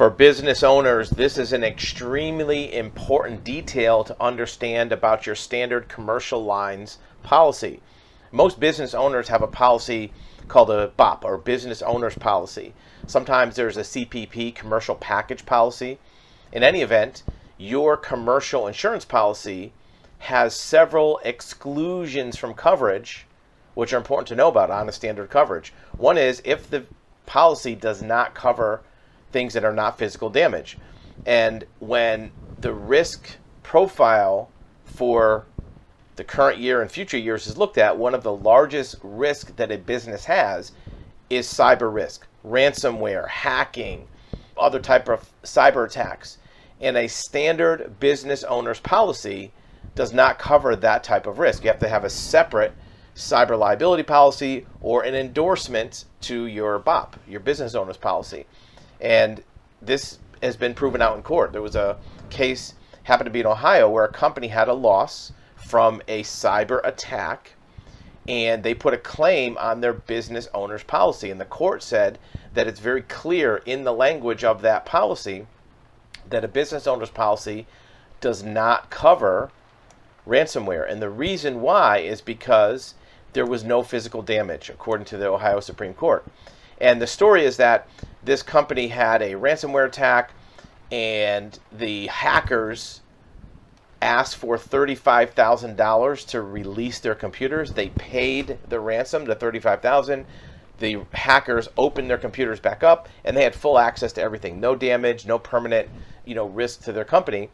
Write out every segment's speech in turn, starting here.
For business owners, this is an extremely important detail to understand about your standard commercial lines policy. Most business owners have a policy called a BOP or business owner's policy. Sometimes there's a CPP, commercial package policy. In any event, your commercial insurance policy has several exclusions from coverage, which are important to know about on a standard coverage. One is if the policy does not cover things that are not physical damage. And when the risk profile for the current year and future years is looked at, one of the largest risks that a business has is cyber risk, ransomware, hacking, other type of cyber attacks. And a standard business owner's policy does not cover that type of risk. You have to have a separate cyber liability policy or an endorsement to your BOP, your business owner's policy. And this has been proven out in court. There was a case happened to be in Ohio where a company had a loss from a cyber attack and they put a claim on their business owner's policy. And the court said that it's very clear in the language of that policy that a business owner's policy does not cover ransomware. And the reason why is because there was no physical damage, according to the Ohio Supreme Court. And the story is that this company had a ransomware attack, and the hackers asked for $35,000 to release their computers. They paid the ransom, the 35000 The hackers opened their computers back up, and they had full access to everything. No damage, no permanent, you know, risk to their company.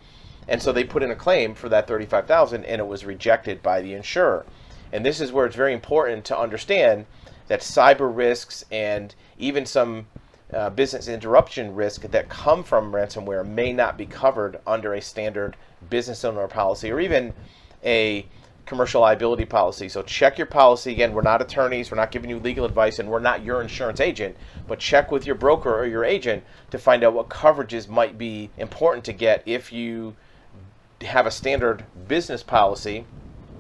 And so they put in a claim for that 35000 and it was rejected by the insurer. And this is where it's very important to understand that cyber risks and even some uh, business interruption risk that come from ransomware may not be covered under a standard business owner policy or even a commercial liability policy. So check your policy. Again, we're not attorneys, we're not giving you legal advice, and we're not your insurance agent, but check with your broker or your agent to find out what coverages might be important to get if you have a standard business policy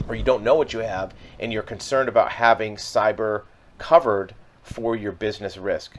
or you don't know what you have and you're concerned about having cyber covered for your business risk.